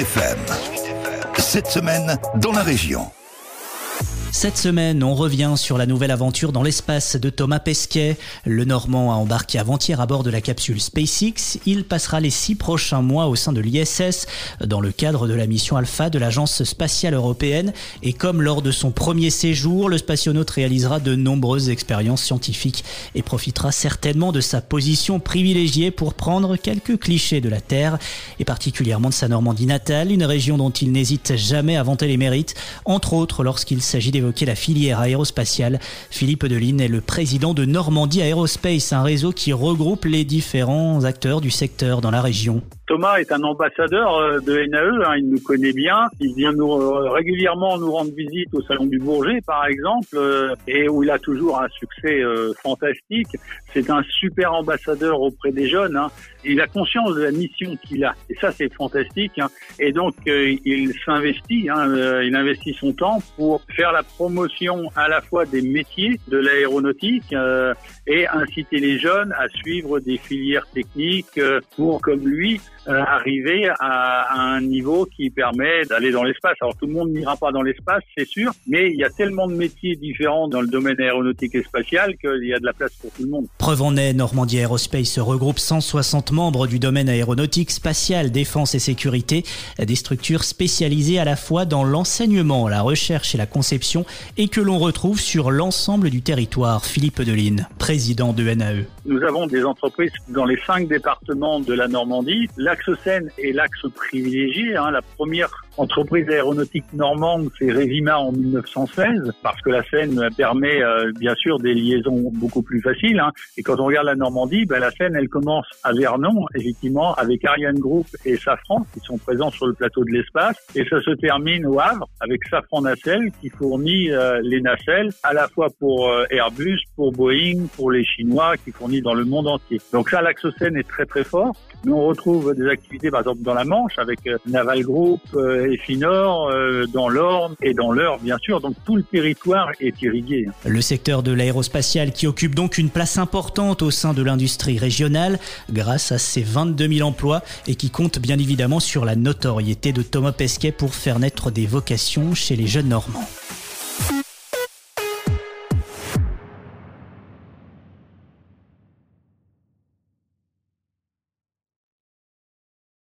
FM. Cette semaine, dans la région. Cette semaine, on revient sur la nouvelle aventure dans l'espace de Thomas Pesquet. Le Normand a embarqué avant-hier à bord de la capsule SpaceX. Il passera les six prochains mois au sein de l'ISS dans le cadre de la mission Alpha de l'Agence spatiale européenne. Et comme lors de son premier séjour, le spationaute réalisera de nombreuses expériences scientifiques et profitera certainement de sa position privilégiée pour prendre quelques clichés de la Terre et particulièrement de sa Normandie natale, une région dont il n'hésite jamais à vanter les mérites, entre autres lorsqu'il s'agit des évoquer la filière aérospatiale. Philippe Deline est le président de Normandie Aerospace, un réseau qui regroupe les différents acteurs du secteur dans la région. Thomas est un ambassadeur euh, de NAE, hein, il nous connaît bien. Il vient nous, euh, régulièrement nous rendre visite au Salon du Bourget, par exemple, euh, et où il a toujours un succès fantastique. C'est un super ambassadeur auprès des jeunes. Hein. Il a conscience de la mission qu'il a, et ça c'est fantastique. Hein. Et donc il s'investit, il investit son temps pour faire la promotion à la fois des métiers de l'aéronautique et inciter les jeunes à suivre des filières techniques pour, comme lui, euh, arriver à, un niveau qui permet d'aller dans l'espace. Alors tout le monde n'ira pas dans l'espace, c'est sûr, mais il y a tellement de métiers différents dans le domaine aéronautique et spatial qu'il y a de la place pour tout le monde. Preuve en est, Normandie Aerospace regroupe 160 membres du domaine aéronautique, spatial, défense et sécurité, des structures spécialisées à la fois dans l'enseignement, la recherche et la conception et que l'on retrouve sur l'ensemble du territoire. Philippe Deline, président de NAE. Nous avons des entreprises dans les cinq départements de la Normandie. L'axe Seine est l'axe privilégié. Hein. La première entreprise aéronautique normande, c'est Revima en 1916, parce que la Seine permet euh, bien sûr des liaisons beaucoup plus faciles. Hein. Et quand on regarde la Normandie, ben, la Seine, elle commence à Vernon, effectivement, avec Ariane Group et Safran, qui sont présents sur le plateau de l'espace. Et ça se termine au Havre, avec Safran Nacelle, qui fournit euh, les nacelles, à la fois pour euh, Airbus, pour Boeing, pour les Chinois, qui fournit dans le monde entier. Donc ça, l'axe Seine est très très fort. Nous, on retrouve des activités, par exemple, dans la Manche, avec Naval Group, et Finor, euh, dans l'Orne et dans l'Eure, bien sûr. Donc tout le territoire est irrigué. Le secteur de l'aérospatial qui occupe donc une place importante au sein de l'industrie régionale grâce à ses 22 000 emplois et qui compte bien évidemment sur la notoriété de Thomas Pesquet pour faire naître des vocations chez les jeunes Normands.